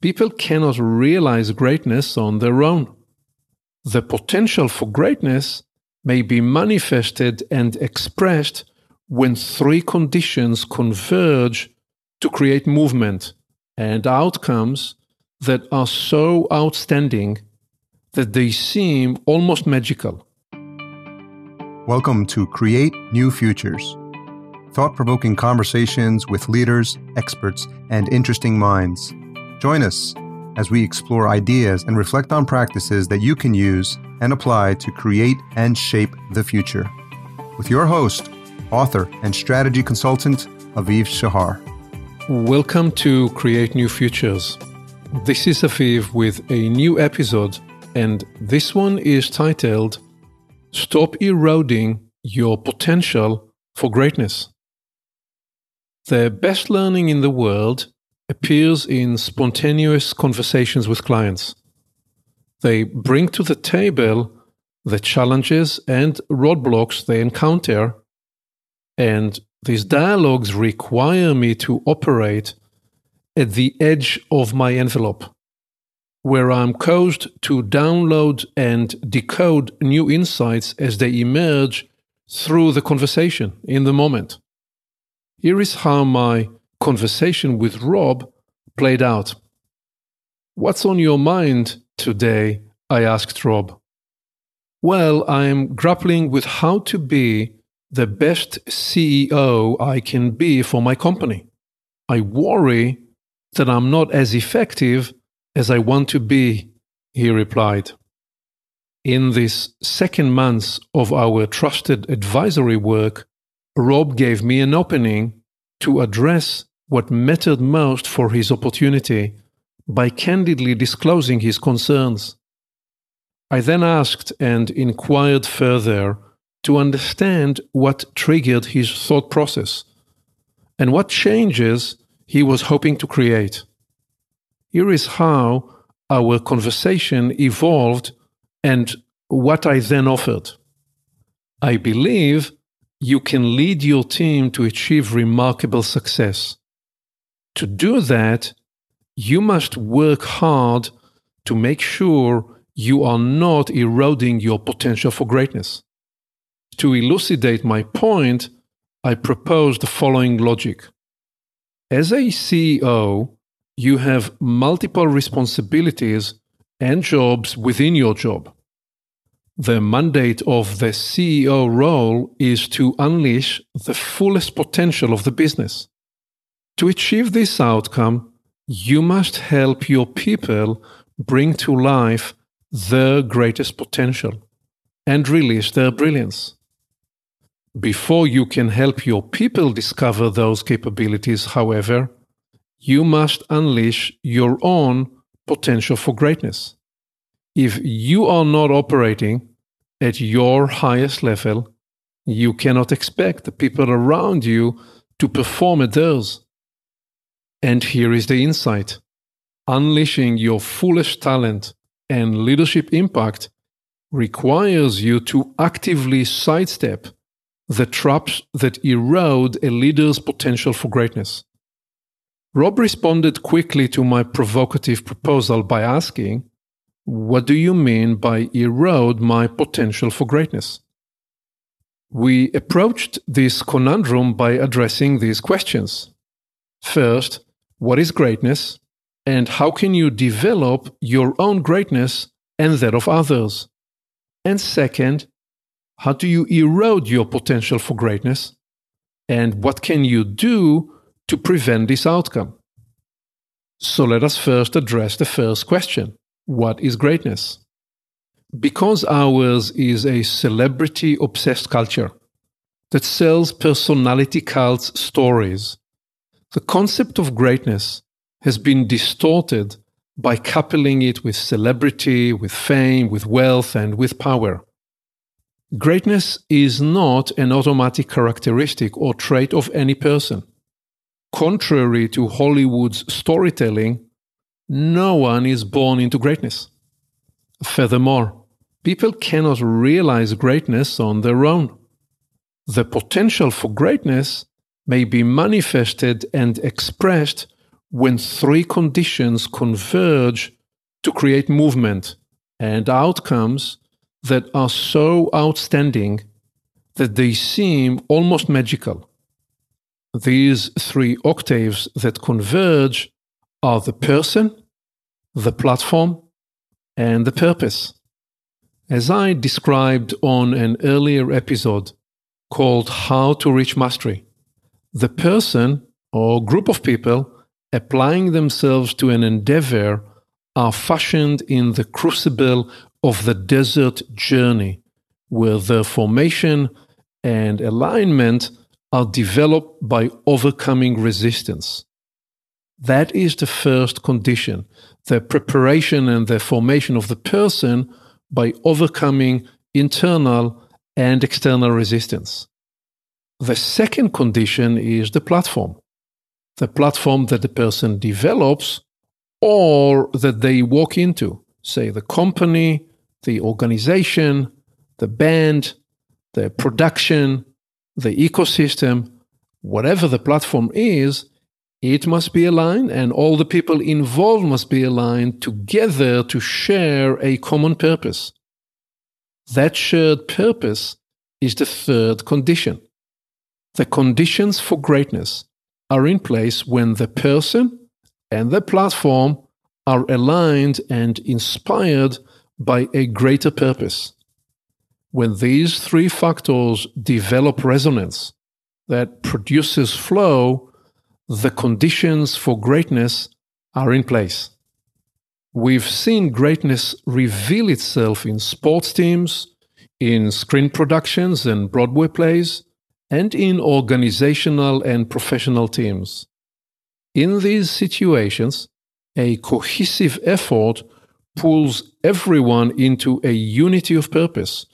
people cannot realize greatness on their own. The potential for greatness may be manifested and expressed when three conditions converge to create movement and outcomes that are so outstanding that they seem almost magical. Welcome to Create New Futures thought provoking conversations with leaders, experts, and interesting minds. Join us as we explore ideas and reflect on practices that you can use and apply to create and shape the future. With your host, author, and strategy consultant, Aviv Shahar. Welcome to Create New Futures. This is Aviv with a new episode, and this one is titled Stop Eroding Your Potential for Greatness. The best learning in the world appears in spontaneous conversations with clients. They bring to the table the challenges and roadblocks they encounter, and these dialogues require me to operate at the edge of my envelope, where I'm caused to download and decode new insights as they emerge through the conversation in the moment. Here is how my conversation with Rob played out. What's on your mind today? I asked Rob. Well, I'm grappling with how to be the best CEO I can be for my company. I worry that I'm not as effective as I want to be, he replied. In this second month of our trusted advisory work, Rob gave me an opening to address what mattered most for his opportunity by candidly disclosing his concerns. I then asked and inquired further to understand what triggered his thought process and what changes he was hoping to create. Here is how our conversation evolved and what I then offered. I believe you can lead your team to achieve remarkable success. To do that, you must work hard to make sure you are not eroding your potential for greatness. To elucidate my point, I propose the following logic. As a CEO, you have multiple responsibilities and jobs within your job. The mandate of the CEO role is to unleash the fullest potential of the business. To achieve this outcome, you must help your people bring to life their greatest potential and release their brilliance. Before you can help your people discover those capabilities, however, you must unleash your own potential for greatness. If you are not operating at your highest level, you cannot expect the people around you to perform at theirs. And here is the insight unleashing your fullest talent and leadership impact requires you to actively sidestep the traps that erode a leader's potential for greatness. Rob responded quickly to my provocative proposal by asking, what do you mean by erode my potential for greatness? We approached this conundrum by addressing these questions. First, what is greatness? And how can you develop your own greatness and that of others? And second, how do you erode your potential for greatness? And what can you do to prevent this outcome? So let us first address the first question what is greatness? Because ours is a celebrity obsessed culture that sells personality cults stories, the concept of greatness has been distorted by coupling it with celebrity, with fame, with wealth, and with power. Greatness is not an automatic characteristic or trait of any person. Contrary to Hollywood's storytelling, no one is born into greatness. Furthermore, people cannot realize greatness on their own. The potential for greatness may be manifested and expressed when three conditions converge to create movement and outcomes that are so outstanding that they seem almost magical. These three octaves that converge are the person, the platform, and the purpose. As I described on an earlier episode called How to Reach Mastery, the person or group of people applying themselves to an endeavor are fashioned in the crucible of the desert journey, where their formation and alignment are developed by overcoming resistance. That is the first condition the preparation and the formation of the person by overcoming internal and external resistance. The second condition is the platform. The platform that the person develops or that they walk into, say the company, the organization, the band, the production, the ecosystem, whatever the platform is, it must be aligned and all the people involved must be aligned together to share a common purpose. That shared purpose is the third condition. The conditions for greatness are in place when the person and the platform are aligned and inspired by a greater purpose. When these three factors develop resonance that produces flow, the conditions for greatness are in place. We've seen greatness reveal itself in sports teams, in screen productions and Broadway plays, and in organizational and professional teams. In these situations, a cohesive effort pulls everyone into a unity of purpose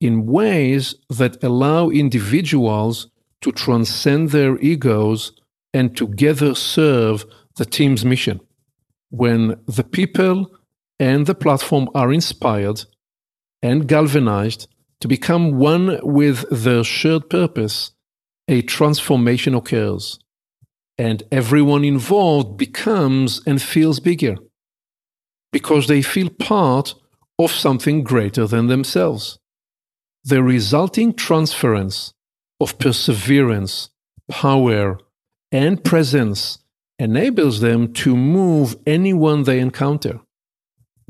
in ways that allow individuals to transcend their egos and together serve the team's mission. When the people and the platform are inspired and galvanized to become one with their shared purpose, a transformation occurs, and everyone involved becomes and feels bigger because they feel part of something greater than themselves. The resulting transference of perseverance, power, and presence enables them to move anyone they encounter.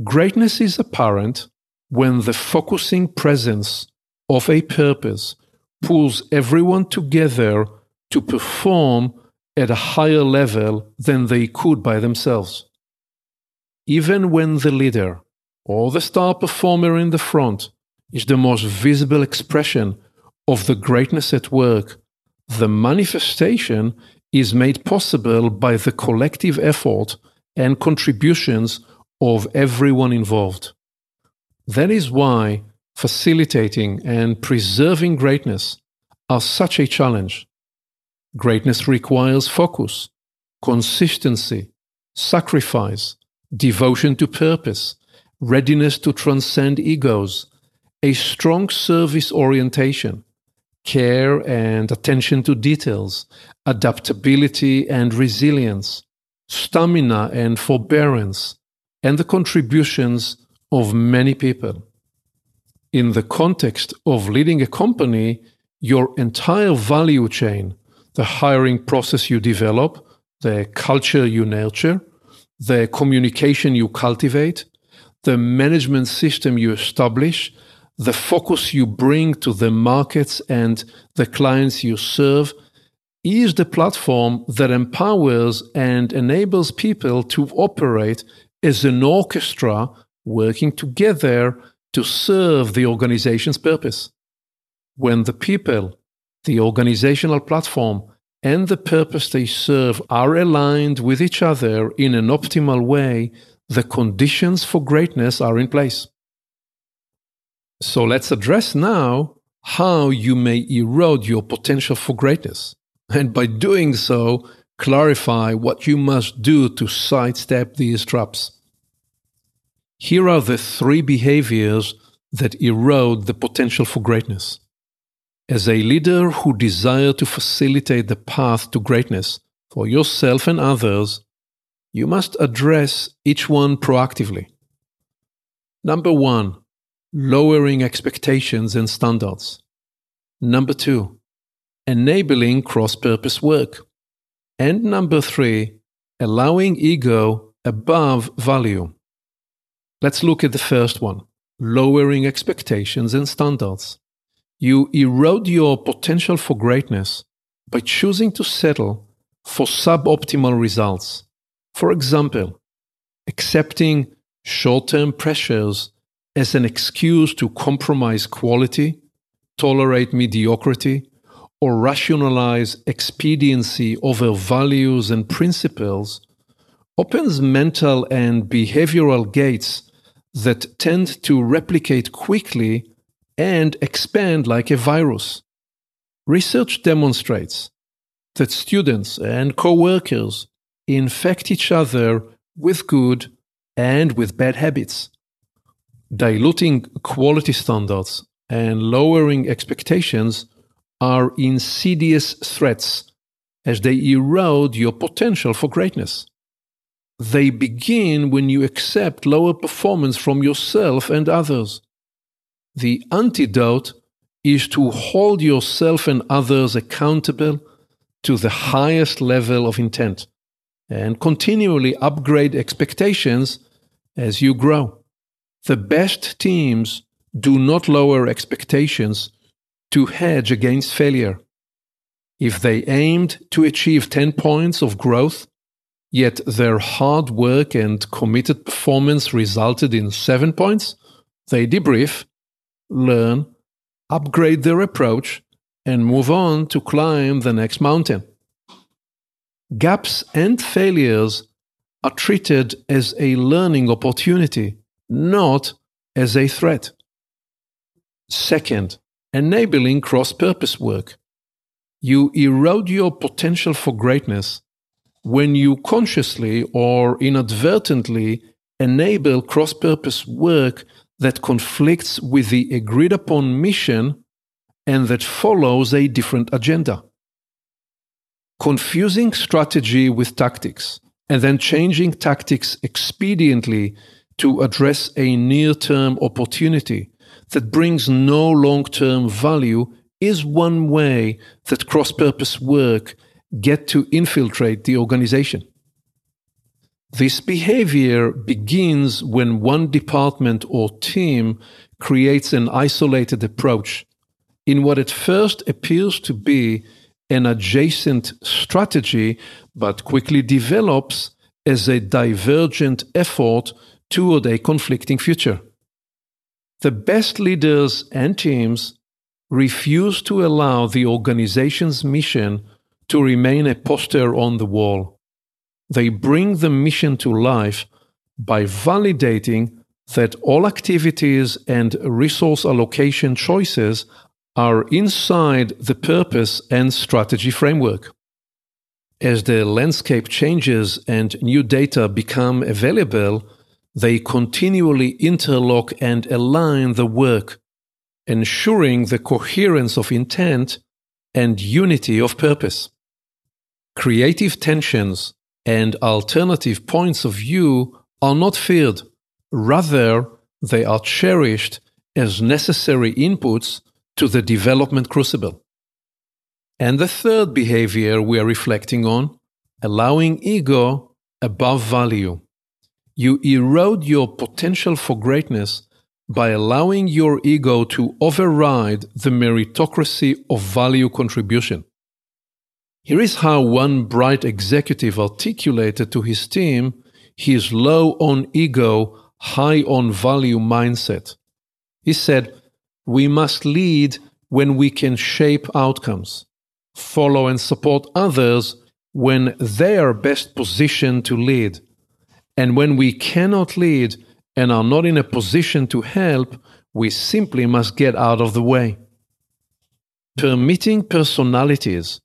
Greatness is apparent when the focusing presence of a purpose pulls everyone together to perform at a higher level than they could by themselves. Even when the leader or the star performer in the front is the most visible expression of the greatness at work, the manifestation is made possible by the collective effort and contributions of everyone involved. That is why facilitating and preserving greatness are such a challenge. Greatness requires focus, consistency, sacrifice, devotion to purpose, readiness to transcend egos, a strong service orientation, care and attention to details, adaptability and resilience, stamina and forbearance, and the contributions of many people. In the context of leading a company, your entire value chain, the hiring process you develop, the culture you nurture, the communication you cultivate, the management system you establish, the focus you bring to the markets and the clients you serve is the platform that empowers and enables people to operate as an orchestra working together to serve the organization's purpose. When the people, the organizational platform, and the purpose they serve are aligned with each other in an optimal way, the conditions for greatness are in place. So let's address now how you may erode your potential for greatness. And by doing so, clarify what you must do to sidestep these traps. Here are the three behaviors that erode the potential for greatness. As a leader who desire to facilitate the path to greatness for yourself and others, you must address each one proactively. Number one, lowering expectations and standards. Number two, enabling cross purpose work. And number three, allowing ego above value. Let's look at the first one lowering expectations and standards. You erode your potential for greatness by choosing to settle for suboptimal results. For example, accepting short term pressures as an excuse to compromise quality, tolerate mediocrity, or rationalize expediency over values and principles opens mental and behavioral gates that tend to replicate quickly and expand like a virus. Research demonstrates that students and co-workers infect each other with good and with bad habits. Diluting quality standards and lowering expectations are insidious threats as they erode your potential for greatness. They begin when you accept lower performance from yourself and others. The antidote is to hold yourself and others accountable to the highest level of intent and continually upgrade expectations as you grow. The best teams do not lower expectations to hedge against failure. If they aimed to achieve 10 points of growth, yet their hard work and committed performance resulted in 7 points, they debrief, learn, upgrade their approach, and move on to climb the next mountain. Gaps and failures are treated as a learning opportunity, not as a threat. Second, enabling cross purpose work. You erode your potential for greatness when you consciously or inadvertently enable cross purpose work that conflicts with the agreed upon mission and that follows a different agenda. Confusing strategy with tactics and then changing tactics expediently to address a near term opportunity that brings no long term value is one way that cross purpose work get to infiltrate the organization. This behavior begins when one department or team creates an isolated approach in what at first appears to be an adjacent strategy, but quickly develops as a divergent effort toward a conflicting future. The best leaders and teams refuse to allow the organization's mission to remain a poster on the wall. They bring the mission to life by validating that all activities and resource allocation choices are inside the purpose and strategy framework. As the landscape changes and new data become available, they continually interlock and align the work, ensuring the coherence of intent and unity of purpose. Creative tensions and alternative points of view are not feared, rather, they are cherished as necessary inputs to the development crucible. And the third behavior we are reflecting on allowing ego above value. You erode your potential for greatness by allowing your ego to override the meritocracy of value contribution. Here is how one bright executive articulated to his team his low on ego, high on value mindset. He said, We must lead when we can shape outcomes, follow and support others when they are best positioned to lead. And when we cannot lead and are not in a position to help, we simply must get out of the way. Permitting personalities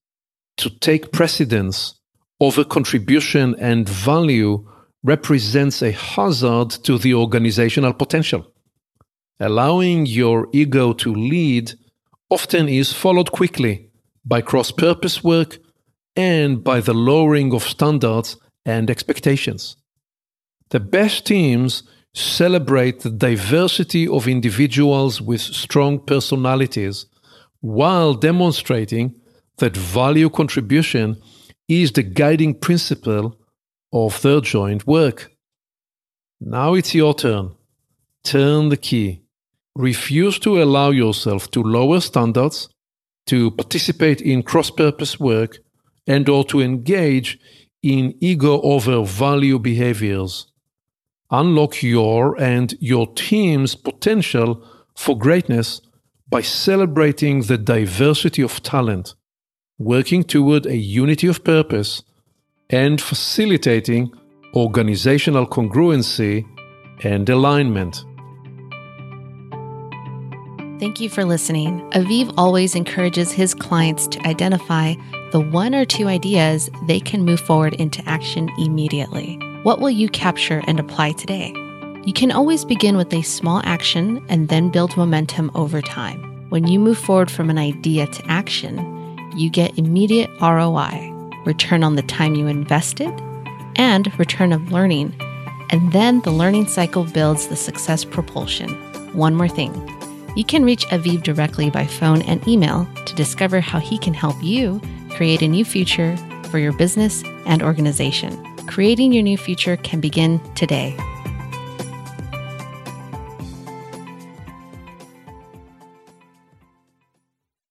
to take precedence over contribution and value represents a hazard to the organizational potential. Allowing your ego to lead often is followed quickly by cross purpose work and by the lowering of standards and expectations. The best teams celebrate the diversity of individuals with strong personalities while demonstrating that value contribution is the guiding principle of their joint work. Now it's your turn. Turn the key. Refuse to allow yourself to lower standards, to participate in cross purpose work, and or to engage in ego over value behaviors. Unlock your and your team's potential for greatness by celebrating the diversity of talent, working toward a unity of purpose, and facilitating organizational congruency and alignment. Thank you for listening. Aviv always encourages his clients to identify the one or two ideas they can move forward into action immediately. What will you capture and apply today? You can always begin with a small action and then build momentum over time. When you move forward from an idea to action, you get immediate ROI, return on the time you invested, and return of learning. And then the learning cycle builds the success propulsion. One more thing you can reach Aviv directly by phone and email to discover how he can help you create a new future for your business and organization. Creating your new future can begin today.